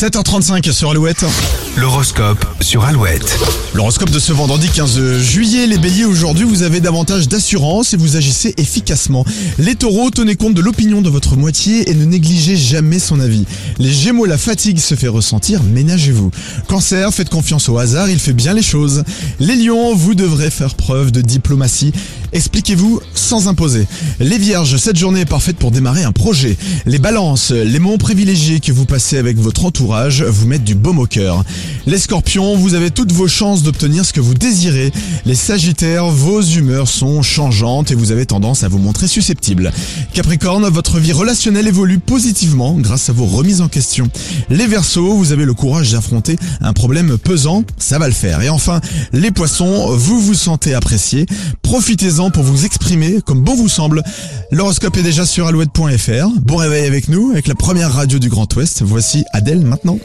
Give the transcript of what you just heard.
7h35 sur Alouette. L'horoscope sur Alouette. L'horoscope de ce vendredi 15 juillet. Les béliers, aujourd'hui, vous avez davantage d'assurance et vous agissez efficacement. Les taureaux, tenez compte de l'opinion de votre moitié et ne négligez jamais son avis. Les gémeaux, la fatigue se fait ressentir, ménagez-vous. Cancer, faites confiance au hasard, il fait bien les choses. Les lions, vous devrez faire preuve de diplomatie. Expliquez-vous sans imposer. Les vierges, cette journée est parfaite pour démarrer un projet. Les balances, les moments privilégiés que vous passez avec votre entourage vous mettent du baume au cœur. Les scorpions, vous avez toutes vos chances d'obtenir ce que vous désirez. Les sagittaires, vos humeurs sont changeantes et vous avez tendance à vous montrer susceptible. Capricorne, votre vie relationnelle évolue positivement grâce à vos remises en question. Les versos, vous avez le courage d'affronter un problème pesant, ça va le faire. Et enfin, les poissons, vous vous sentez apprécié. Profitez-en pour vous exprimer comme bon vous semble. L'horoscope est déjà sur alouette.fr. Bon réveil avec nous, avec la première radio du Grand Ouest. Voici Adèle maintenant.